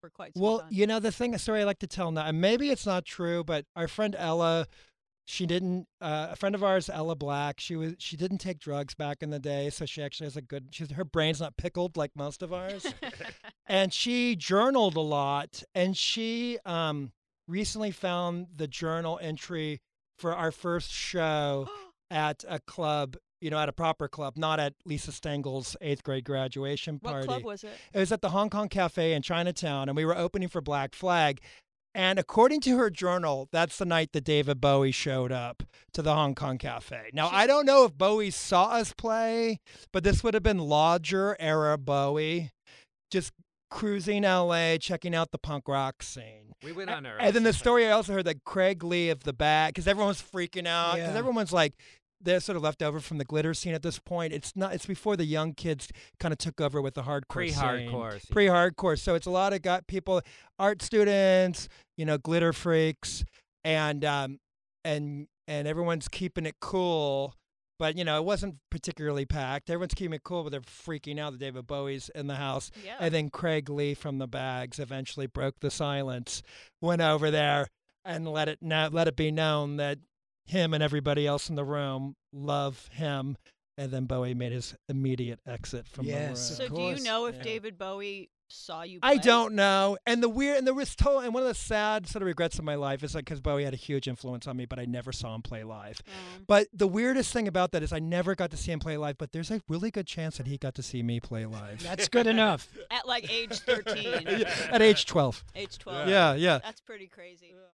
for quite some Well, time. you know, the thing, a story I like to tell now, and maybe it's not true, but our friend Ella, she didn't. Uh, a friend of ours, Ella Black, she was she didn't take drugs back in the day, so she actually has a good. She's her brain's not pickled like most of ours, and she journaled a lot, and she um recently found the journal entry for our first show at a club. You know, at a proper club, not at Lisa Stengel's eighth grade graduation party. what club was it? It was at the Hong Kong Cafe in Chinatown, and we were opening for Black Flag. And according to her journal, that's the night that David Bowie showed up to the Hong Kong Cafe. Now, I don't know if Bowie saw us play, but this would have been Lodger era Bowie, just cruising LA, checking out the punk rock scene. We went on our. And then the story I also heard that Craig Lee of the Bag, because everyone was freaking out, because Yeah. everyone's like, they're sort of left over from the glitter scene at this point. It's not. It's before the young kids kind of took over with the hardcore scene pre-hardcore. scene. pre-hardcore. So it's a lot of got people, art students, you know, glitter freaks, and um, and and everyone's keeping it cool. But you know, it wasn't particularly packed. Everyone's keeping it cool, but they're freaking out that David Bowie's in the house. Yeah. And then Craig Lee from the Bags eventually broke the silence, went over there and let it know, let it be known that him and everybody else in the room love him. And then Bowie made his immediate exit from Yes, the of room. so do you know if yeah. David Bowie saw you? Play? I don't know. And the weird and the risk total and one of the sad sort of regrets of my life is like because Bowie had a huge influence on me, but I never saw him play live. Um, But the weirdest thing about that is I never got to see him play live, but there's a really good chance that he got to see me play live That's good enough. at like age thirteen, at age 12. age twelve. Yeah, yeah. That's pretty crazy.